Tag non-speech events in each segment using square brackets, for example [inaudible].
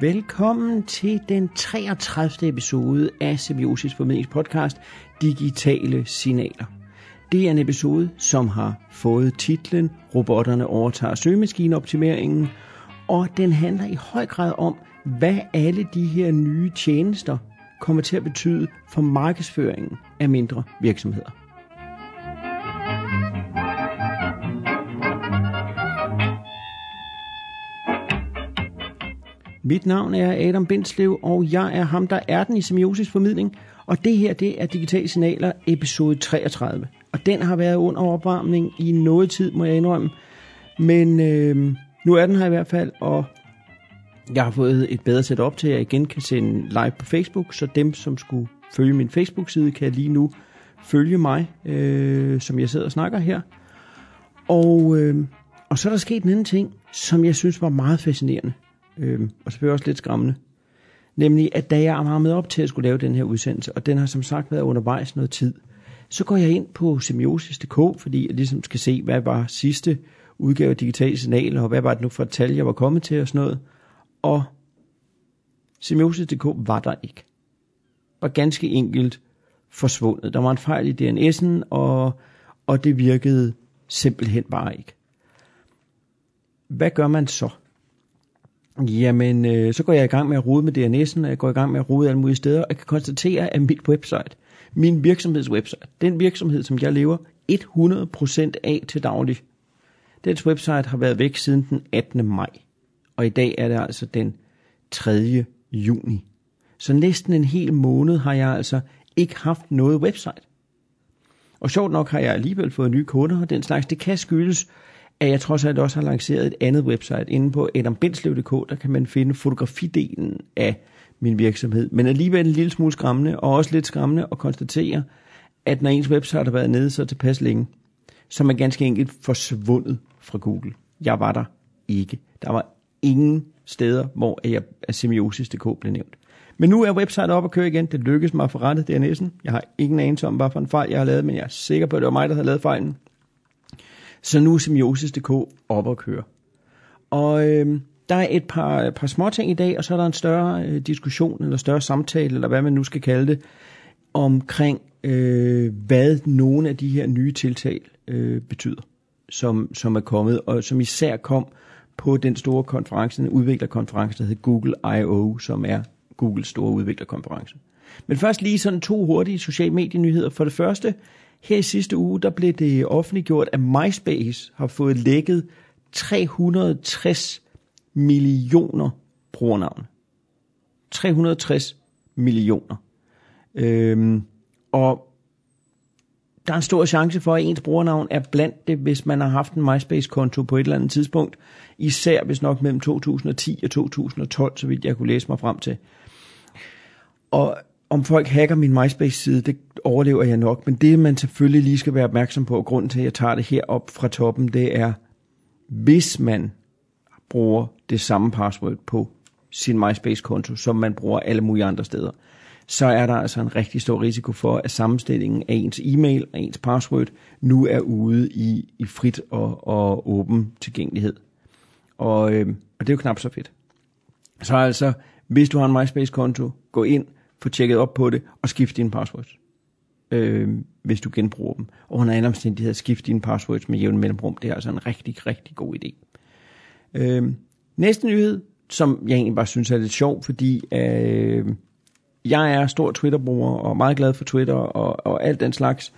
Velkommen til den 33. episode af Semiosis Formidlingspodcast Digitale Signaler. Det er en episode, som har fået titlen Robotterne overtager søgemaskineoptimeringen, og den handler i høj grad om, hvad alle de her nye tjenester kommer til at betyde for markedsføringen af mindre virksomheder. Mit navn er Adam Bindslev, og jeg er ham, der er den i semiosis formidling. Og det her, det er Digitale Signaler, episode 33. Og den har været under opvarmning i noget tid, må jeg indrømme. Men øh, nu er den her i hvert fald, og jeg har fået et bedre setup til, at jeg igen kan sende live på Facebook, så dem, som skulle følge min Facebook-side, kan lige nu følge mig, øh, som jeg sidder og snakker her. Og, øh, og så er der sket en anden ting, som jeg synes var meget fascinerende øh, og selvfølgelig også lidt skræmmende. Nemlig, at da jeg med op til at skulle lave den her udsendelse, og den har som sagt været undervejs noget tid, så går jeg ind på semiosis.dk, fordi jeg ligesom skal se, hvad var sidste udgave af digitale signaler, og hvad var det nu for et tal, jeg var kommet til og sådan noget. Og semiosis.dk var der ikke. Var ganske enkelt forsvundet. Der var en fejl i DNS'en, og, og det virkede simpelthen bare ikke. Hvad gør man så? Jamen, øh, så går jeg i gang med at rode med DNS'en, og jeg går i gang med at rode alle mulige steder, og jeg kan konstatere, at mit website, min virksomheds website, den virksomhed, som jeg lever 100% af til daglig, dens website har været væk siden den 18. maj. Og i dag er det altså den 3. juni. Så næsten en hel måned har jeg altså ikke haft noget website. Og sjovt nok har jeg alligevel fået nye kunder, og den slags, det kan skyldes at jeg trods alt også har lanceret et andet website. Inde på adambindslev.dk, der kan man finde fotografidelen af min virksomhed. Men alligevel en lille smule skræmmende, og også lidt skræmmende at konstatere, at når ens website har været nede så tilpas længe, så er man ganske enkelt forsvundet fra Google. Jeg var der ikke. Der var ingen steder, hvor jeg af semiosis.dk blev nævnt. Men nu er website op og køre igen. Det lykkedes mig at forrette DNS'en. Jeg har ingen anelse om, hvad for en fejl jeg har lavet, men jeg er sikker på, at det var mig, der havde lavet fejlen. Så nu er semiosis.dk op at køre. Og øh, der er et par, par små ting i dag, og så er der en større øh, diskussion, eller større samtale, eller hvad man nu skal kalde det, omkring øh, hvad nogle af de her nye tiltag øh, betyder, som, som er kommet, og som især kom på den store konference, den udviklerkonference, der hedder Google I.O., som er Googles store udviklerkonference. Men først lige sådan to hurtige social medienyheder. For det første, her i sidste uge, der blev det offentliggjort, at MySpace har fået lækket 360 millioner brugernavne. 360 millioner. Øhm, og der er en stor chance for, at ens brugernavn er blandt det, hvis man har haft en MySpace-konto på et eller andet tidspunkt. Især hvis nok mellem 2010 og 2012, så vidt jeg kunne læse mig frem til. Og om folk hacker min MySpace-side, det overlever jeg nok, men det man selvfølgelig lige skal være opmærksom på, og grunden til, at jeg tager det her op fra toppen, det er, hvis man bruger det samme password på sin MySpace-konto, som man bruger alle mulige andre steder, så er der altså en rigtig stor risiko for, at sammenstillingen af ens e-mail og ens password nu er ude i, i frit og, og åben tilgængelighed. Og, øh, og det er jo knap så fedt. Så altså, hvis du har en MySpace-konto, gå ind, få tjekket op på det og skift din password øh, hvis du genbruger dem. Og under alle omstændigheder, skift dine passwords med jævn mellemrum. Det er altså en rigtig, rigtig god idé. Øh, næste nyhed, som jeg egentlig bare synes er lidt sjov, fordi øh, jeg er stor Twitter-bruger og meget glad for Twitter og, og alt den slags.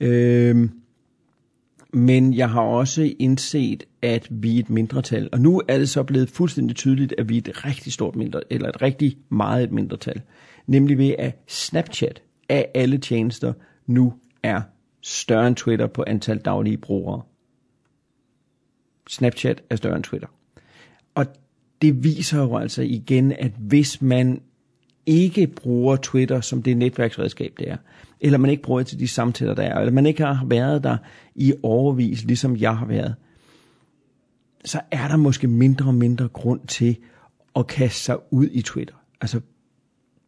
Øh, men jeg har også indset, at vi er et mindretal. Og nu er det så blevet fuldstændig tydeligt, at vi er et rigtig stort mindretal, eller et rigtig meget et mindretal nemlig ved at Snapchat af alle tjenester nu er større end Twitter på antal daglige brugere. Snapchat er større end Twitter. Og det viser jo altså igen, at hvis man ikke bruger Twitter som det netværksredskab, det er, eller man ikke bruger det til de samtaler, der er, eller man ikke har været der i overvis, ligesom jeg har været, så er der måske mindre og mindre grund til at kaste sig ud i Twitter. Altså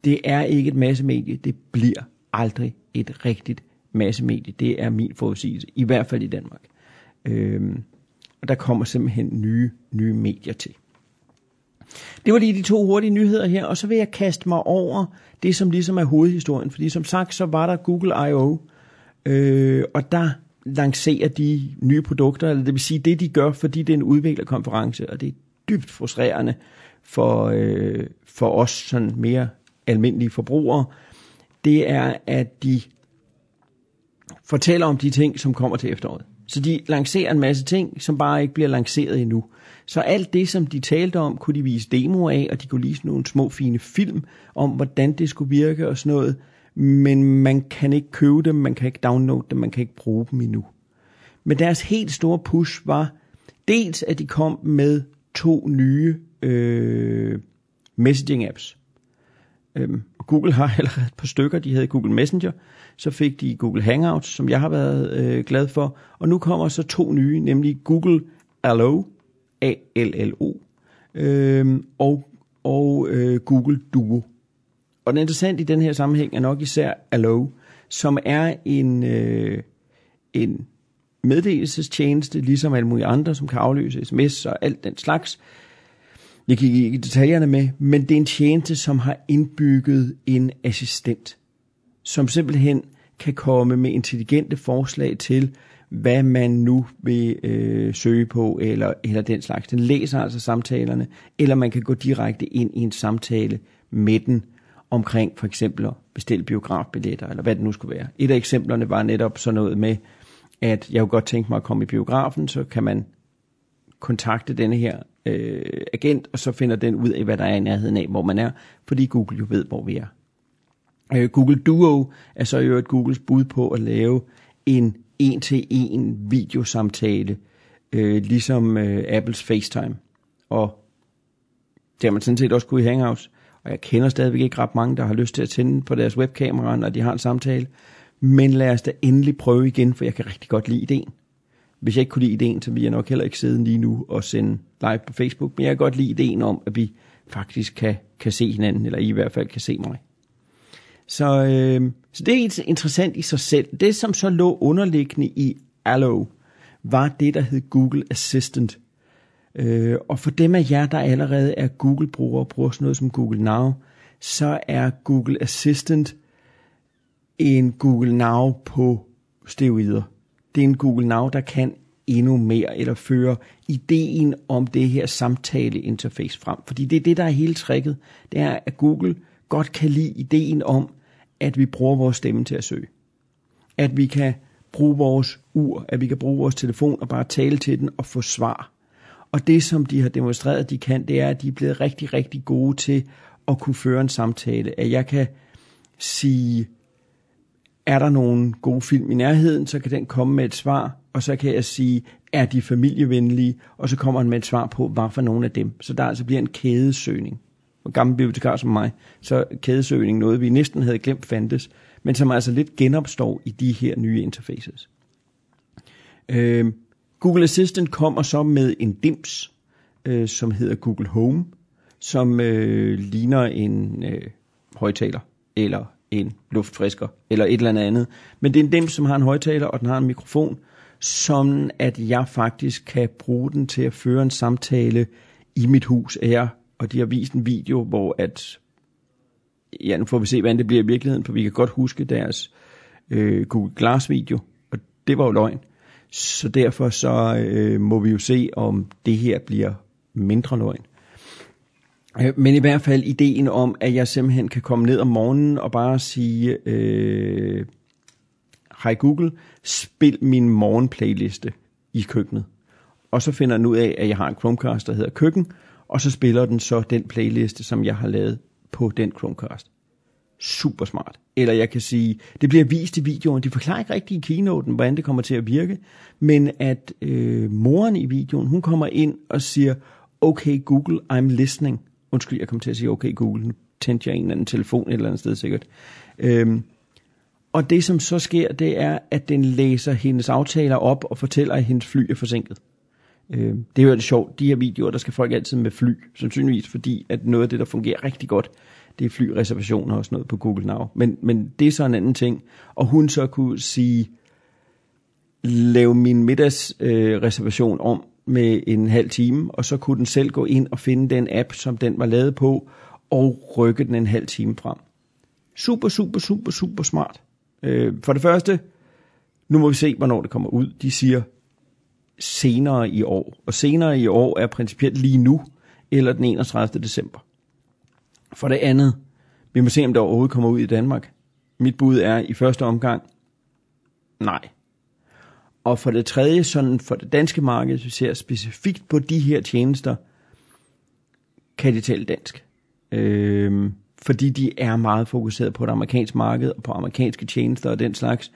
det er ikke et massemedie. Det bliver aldrig et rigtigt massemedie. Det er min forudsigelse. I hvert fald i Danmark. Øhm, og der kommer simpelthen nye, nye medier til. Det var lige de to hurtige nyheder her, og så vil jeg kaste mig over det, som ligesom er hovedhistorien. Fordi som sagt, så var der Google I.O., øh, og der lancerer de nye produkter, eller det vil sige det, de gør, fordi det er en udviklerkonference, og det er dybt frustrerende for, øh, for os sådan mere almindelige forbrugere, det er, at de fortæller om de ting, som kommer til efteråret. Så de lancerer en masse ting, som bare ikke bliver lanceret endnu. Så alt det, som de talte om, kunne de vise demo af, og de kunne vise nogle små fine film om, hvordan det skulle virke og sådan noget. Men man kan ikke købe dem, man kan ikke downloade dem, man kan ikke bruge dem endnu. Men deres helt store push var dels, at de kom med to nye øh, messaging apps. Øhm, og Google har [laughs] allerede et par stykker. De havde Google Messenger, så fik de Google Hangouts, som jeg har været øh, glad for. Og nu kommer så to nye, nemlig Google Allo, A-L-L-O, øh, og, og øh, Google Duo. Og det interessante i den her sammenhæng er nok især Allo, som er en, øh, en meddelelsestjeneste, ligesom alle mulige andre, som kan afløse sms og alt den slags. Jeg gik ikke i detaljerne med, men det er en tjeneste, som har indbygget en assistent, som simpelthen kan komme med intelligente forslag til, hvad man nu vil øh, søge på, eller, eller den slags. Den læser altså samtalerne, eller man kan gå direkte ind i en samtale med den omkring for eksempel at bestille biografbilletter, eller hvad det nu skulle være. Et af eksemplerne var netop sådan noget med, at jeg kunne godt tænke mig at komme i biografen, så kan man kontakte denne her øh, agent, og så finder den ud af, hvad der er i nærheden af, hvor man er, fordi Google jo ved, hvor vi er. Øh, Google Duo er så jo et Googles bud på at lave en en-til-en videosamtale, øh, ligesom øh, Apples FaceTime. Og det har man sådan set også kunne i Hangouts. Og jeg kender stadigvæk ikke ret mange, der har lyst til at tænde på deres webkamera, når de har en samtale. Men lad os da endelig prøve igen, for jeg kan rigtig godt lide ideen. Hvis jeg ikke kunne lide ideen, så ville jeg nok heller ikke sidde lige nu og sende live på Facebook. Men jeg kan godt lide ideen om, at vi faktisk kan, kan se hinanden, eller I, i hvert fald kan se mig. Så, øh, så det er interessant i sig selv. Det, som så lå underliggende i Allo, var det, der hed Google Assistant. Øh, og for dem af jer, der allerede er Google-brugere og bruger sådan noget som Google Now, så er Google Assistant en Google Now på steroider. Det er en Google Now, der kan endnu mere, eller føre ideen om det her samtale-interface frem. Fordi det er det, der er hele tricket. Det er, at Google godt kan lide ideen om, at vi bruger vores stemme til at søge. At vi kan bruge vores ur, at vi kan bruge vores telefon og bare tale til den og få svar. Og det, som de har demonstreret, de kan, det er, at de er blevet rigtig, rigtig gode til at kunne føre en samtale. At jeg kan sige, er der nogle gode film i nærheden, så kan den komme med et svar, og så kan jeg sige, er de familievenlige, og så kommer han med et svar på, hvad for nogle af dem. Så der altså bliver en kædesøgning. For gamle bibliotekar som mig, så kædesøgning noget, vi næsten havde glemt fandtes, men som altså lidt genopstår i de her nye interfaces. Øh, Google Assistant kommer så med en dims, øh, som hedder Google Home, som øh, ligner en øh, højtaler, eller en luftfrisker eller et eller andet Men det er en dem, som har en højtaler, og den har en mikrofon, sådan at jeg faktisk kan bruge den til at føre en samtale i mit hus her. Og de har vist en video, hvor at, ja, nu får vi se, hvordan det bliver i virkeligheden, for vi kan godt huske deres øh, Google Glass video, og det var jo løgn. Så derfor så øh, må vi jo se, om det her bliver mindre løgn. Øh, men i hvert fald ideen om, at jeg simpelthen kan komme ned om morgenen og bare sige, øh, hej Google, spil min morgenplayliste i køkkenet. Og så finder den ud af, at jeg har en Chromecast, der hedder køkken, og så spiller den så den playliste, som jeg har lavet på den Chromecast. Super smart. Eller jeg kan sige, det bliver vist i videoen, de forklarer ikke rigtig i keynoten, hvordan det kommer til at virke, men at øh, moren i videoen, hun kommer ind og siger, okay Google, I'm listening Undskyld, jeg kom til at sige, okay Google, nu tændte jeg en eller anden telefon et eller andet sted sikkert. Øhm, og det som så sker, det er, at den læser hendes aftaler op og fortæller, at hendes fly er forsinket. Øhm, det er jo lidt sjovt, de her videoer, der skal folk altid med fly, sandsynligvis fordi, at noget af det, der fungerer rigtig godt, det er flyreservationer og sådan noget på Google Now. Men, men det er så en anden ting. Og hun så kunne sige, lav min middagsreservation øh, om med en halv time, og så kunne den selv gå ind og finde den app, som den var lavet på, og rykke den en halv time frem. Super, super, super, super smart. Øh, for det første, nu må vi se, hvornår det kommer ud. De siger senere i år, og senere i år er principielt lige nu, eller den 31. december. For det andet, vi må se, om det overhovedet kommer ud i Danmark. Mit bud er i første omgang, nej. Og for det tredje, sådan for det danske marked, hvis vi ser specifikt på de her tjenester, kan de tale dansk. Øhm, fordi de er meget fokuseret på det amerikanske marked og på amerikanske tjenester og den slags.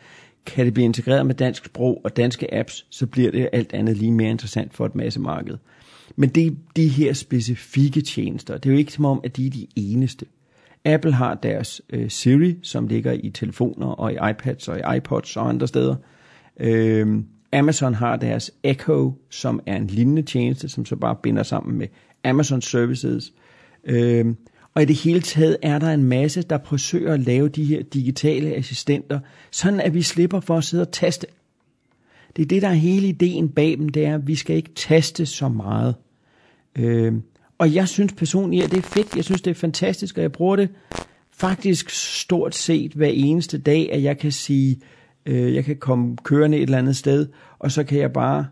Kan det blive integreret med dansk sprog og danske apps, så bliver det alt andet lige mere interessant for et masse marked. Men det er de her specifikke tjenester. Det er jo ikke som om, at de er de eneste. Apple har deres øh, Siri, som ligger i telefoner og i iPads og i iPods og andre steder. Øh, Øhm, Amazon har deres Echo, som er en lignende tjeneste, som så bare binder sammen med Amazon Services. Øh, og i det hele taget er der en masse, der forsøger at lave de her digitale assistenter, sådan at vi slipper for at sidde og taste. Det er det, der er hele ideen bag dem, det er, at vi skal ikke taste så meget. Øh, og jeg synes personligt, at det er fedt. Jeg synes, det er fantastisk, og jeg bruger det faktisk stort set hver eneste dag, at jeg kan sige, øh, jeg kan komme kørende et eller andet sted, og så kan jeg bare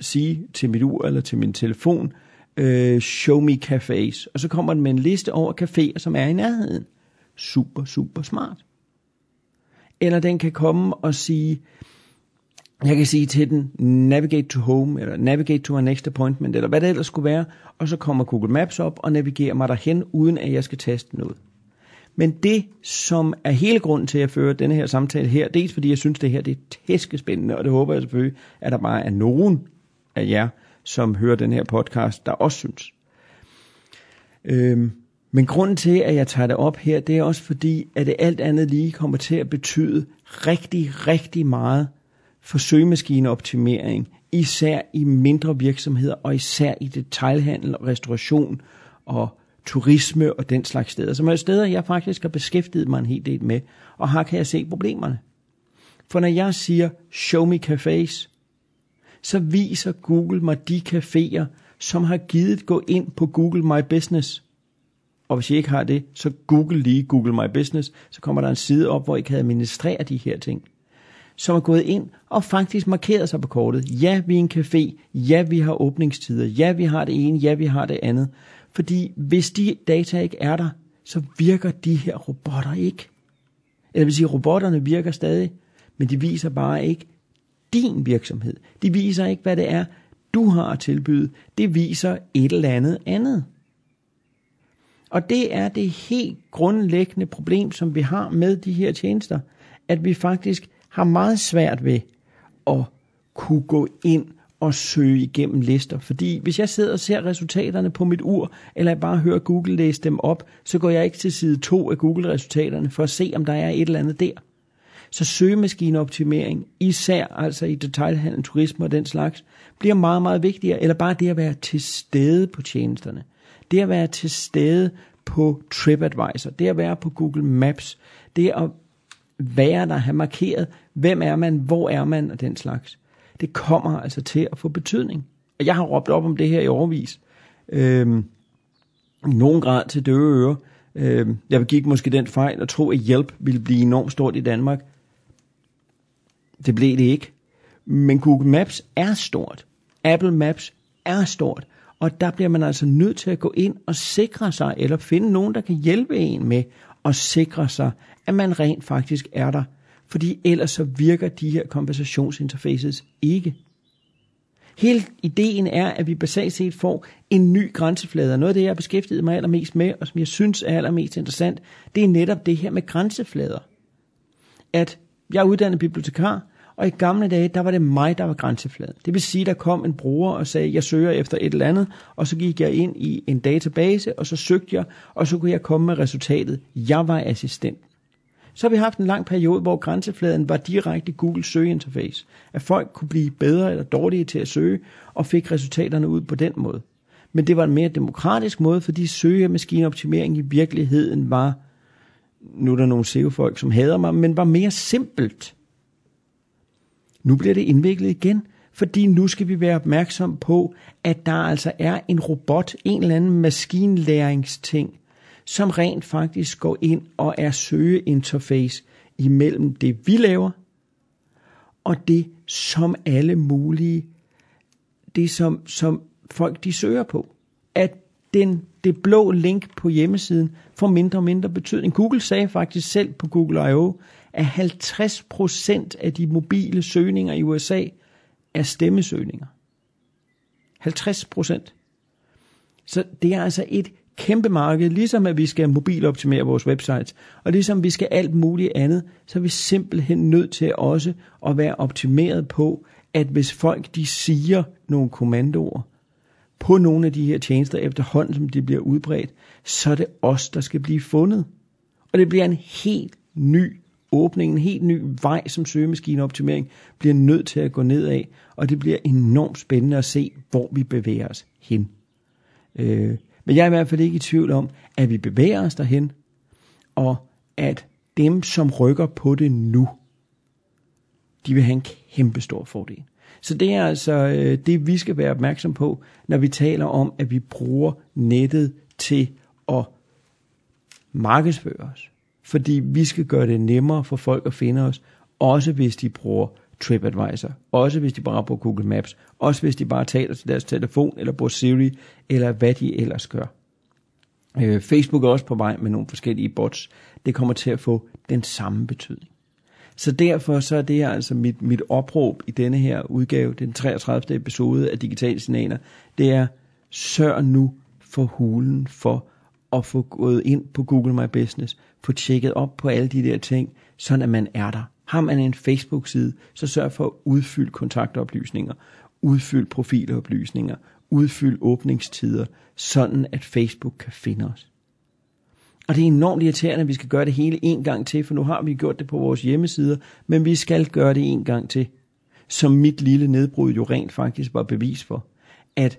sige til mit ur eller til min telefon, øh, show me cafés, og så kommer den med en liste over caféer, som er i nærheden. Super, super smart. Eller den kan komme og sige, jeg kan sige til den, navigate to home, eller navigate to my next appointment, eller hvad det ellers skulle være, og så kommer Google Maps op og navigerer mig derhen, uden at jeg skal taste noget. Men det, som er hele grunden til, at jeg fører denne her samtale her, dels fordi jeg synes, det her det er tæskespændende, og det håber jeg selvfølgelig, at der bare er nogen af jer, som hører den her podcast, der også synes. Øhm, men grunden til, at jeg tager det op her, det er også fordi, at det alt andet lige kommer til at betyde rigtig, rigtig meget for søgemaskineoptimering, især i mindre virksomheder, og især i detailhandel og restauration og turisme og den slags steder, som er steder, jeg faktisk har beskæftiget mig en hel del med, og her kan jeg se problemerne. For når jeg siger, show me cafés, så viser Google mig de caféer, som har givet gå ind på Google My Business. Og hvis I ikke har det, så google lige Google My Business, så kommer der en side op, hvor I kan administrere de her ting som er gået ind og faktisk markeret sig på kortet. Ja, vi er en café. Ja, vi har åbningstider. Ja, vi har det ene. Ja, vi har det andet. Fordi hvis de data ikke er der, så virker de her robotter ikke. Eller vil sige, robotterne virker stadig, men de viser bare ikke din virksomhed. De viser ikke, hvad det er, du har at tilbyde. Det viser et eller andet andet. Og det er det helt grundlæggende problem, som vi har med de her tjenester, at vi faktisk har meget svært ved at kunne gå ind og søge igennem lister. Fordi hvis jeg sidder og ser resultaterne på mit ur, eller jeg bare hører Google læse dem op, så går jeg ikke til side 2 af Google-resultaterne for at se, om der er et eller andet der. Så søgemaskineoptimering, især altså i detailhandel, turisme og den slags, bliver meget, meget vigtigere. Eller bare det at være til stede på tjenesterne. Det at være til stede på TripAdvisor. Det at være på Google Maps. Det at være der, have markeret, hvem er man, hvor er man og den slags. Det kommer altså til at få betydning. Og jeg har råbt op om det her i overvis. Øhm, I nogen grad til døve ører. Øhm, jeg begik måske den fejl og tro, at hjælp ville blive enormt stort i Danmark. Det blev det ikke. Men Google Maps er stort. Apple Maps er stort. Og der bliver man altså nødt til at gå ind og sikre sig, eller finde nogen, der kan hjælpe en med at sikre sig, at man rent faktisk er der. Fordi ellers så virker de her kompensationsinterfaces ikke. Hele ideen er, at vi basalt set får en ny grænseflade. Noget af det, jeg har beskæftiget mig allermest med, og som jeg synes er allermest interessant, det er netop det her med grænseflader. At jeg er uddannet bibliotekar, og i gamle dage, der var det mig, der var grænsefladen. Det vil sige, der kom en bruger og sagde, jeg søger efter et eller andet, og så gik jeg ind i en database, og så søgte jeg, og så kunne jeg komme med resultatet. Jeg var assistent. Så har vi haft en lang periode, hvor grænsefladen var direkte Google søgeinterface. At folk kunne blive bedre eller dårlige til at søge, og fik resultaterne ud på den måde. Men det var en mere demokratisk måde, fordi søgemaskineoptimering i virkeligheden var, nu er der nogle SEO-folk, som hader mig, men var mere simpelt nu bliver det indviklet igen, fordi nu skal vi være opmærksom på, at der altså er en robot, en eller anden maskinlæringsting, som rent faktisk går ind og er søgeinterface imellem det, vi laver, og det, som alle mulige, det som, som folk de søger på. At den, det blå link på hjemmesiden får mindre og mindre betydning. Google sagde faktisk selv på Google I.O., at 50% af de mobile søgninger i USA er stemmesøgninger. 50%. Så det er altså et kæmpe marked, ligesom at vi skal mobiloptimere vores websites, og ligesom vi skal alt muligt andet, så er vi simpelthen nødt til også at være optimeret på, at hvis folk de siger nogle kommandoer på nogle af de her tjenester efterhånden, som de bliver udbredt, så er det os, der skal blive fundet. Og det bliver en helt ny åbning, en helt ny vej, som søgemaskineoptimering bliver nødt til at gå ned af, og det bliver enormt spændende at se, hvor vi bevæger os hen. Øh, men jeg er i hvert fald ikke i tvivl om, at vi bevæger os derhen, og at dem, som rykker på det nu, de vil have en kæmpe stor fordel. Så det er altså øh, det, vi skal være opmærksom på, når vi taler om, at vi bruger nettet til at markedsføre os. Fordi vi skal gøre det nemmere for folk at finde os, også hvis de bruger TripAdvisor, også hvis de bare bruger Google Maps, også hvis de bare taler til deres telefon, eller bruger Siri, eller hvad de ellers gør. Øh, Facebook er også på vej med nogle forskellige bots. Det kommer til at få den samme betydning. Så derfor så er det altså mit, mit opråb i denne her udgave, den 33. episode af Digitale Signaler, det er, sørg nu for hulen for at få gået ind på Google My Business, få tjekket op på alle de der ting, sådan at man er der. Har man en Facebook-side, så sørg for at udfylde kontaktoplysninger, udfylde profiloplysninger, udfylde åbningstider, sådan at Facebook kan finde os. Og det er enormt irriterende, at vi skal gøre det hele en gang til, for nu har vi gjort det på vores hjemmesider, men vi skal gøre det en gang til. Som mit lille nedbrud jo rent faktisk var bevis for, at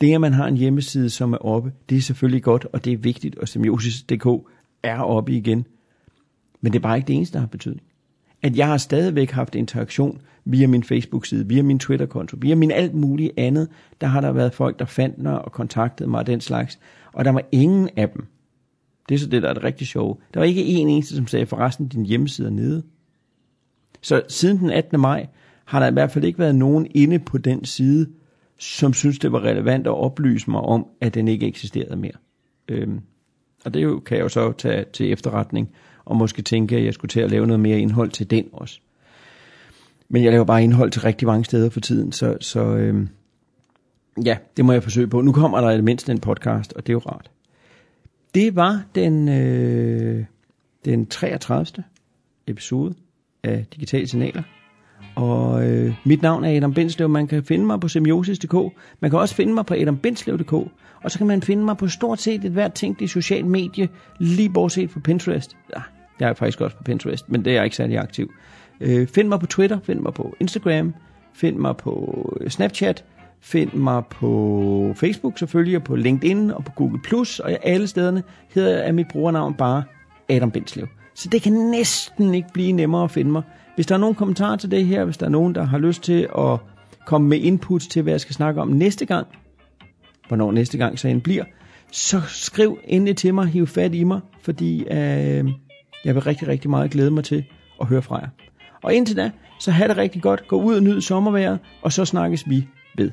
det, at man har en hjemmeside, som er oppe, det er selvfølgelig godt, og det er vigtigt, og semiosis.dk er oppe igen. Men det er bare ikke det eneste, der har betydning. At jeg har stadigvæk haft interaktion via min Facebook-side, via min Twitter-konto, via min alt muligt andet. Der har der været folk, der fandt mig og kontaktede mig og den slags. Og der var ingen af dem. Det er så det, der er det rigtig sjove. Der var ikke en eneste, som sagde, forresten din hjemmeside er nede. Så siden den 18. maj har der i hvert fald ikke været nogen inde på den side, som synes, det var relevant at oplyse mig om, at den ikke eksisterede mere. Øhm, og det kan jeg jo så tage til efterretning, og måske tænke, at jeg skulle til at lave noget mere indhold til den også. Men jeg laver bare indhold til rigtig mange steder for tiden, så, så øh, ja, det må jeg forsøge på. Nu kommer der i det mindste en podcast, og det er jo rart. Det var den, øh, den 33. episode af Digitale Signaler. Og øh, mit navn er Adam Bindslev. Man kan finde mig på semiosis.dk. Man kan også finde mig på adambindslev.dk. Og så kan man finde mig på stort set et hvert ting i social medie, lige bortset fra Pinterest. Ja, jeg er faktisk også på Pinterest, men det er jeg ikke særlig aktiv. Øh, find mig på Twitter, find mig på Instagram, find mig på øh, Snapchat, find mig på Facebook selvfølgelig, og på LinkedIn og på Google+, Plus og alle stederne hedder jeg mit brugernavn bare Adam Bindslev. Så det kan næsten ikke blive nemmere at finde mig. Hvis der er nogen kommentarer til det her, hvis der er nogen, der har lyst til at komme med inputs til, hvad jeg skal snakke om næste gang, hvornår næste gang så end bliver, så skriv endelig til mig, hiv fat i mig, fordi øh, jeg vil rigtig, rigtig meget glæde mig til at høre fra jer. Og indtil da, så have det rigtig godt, gå ud og nyd sommervejret, og så snakkes vi ved.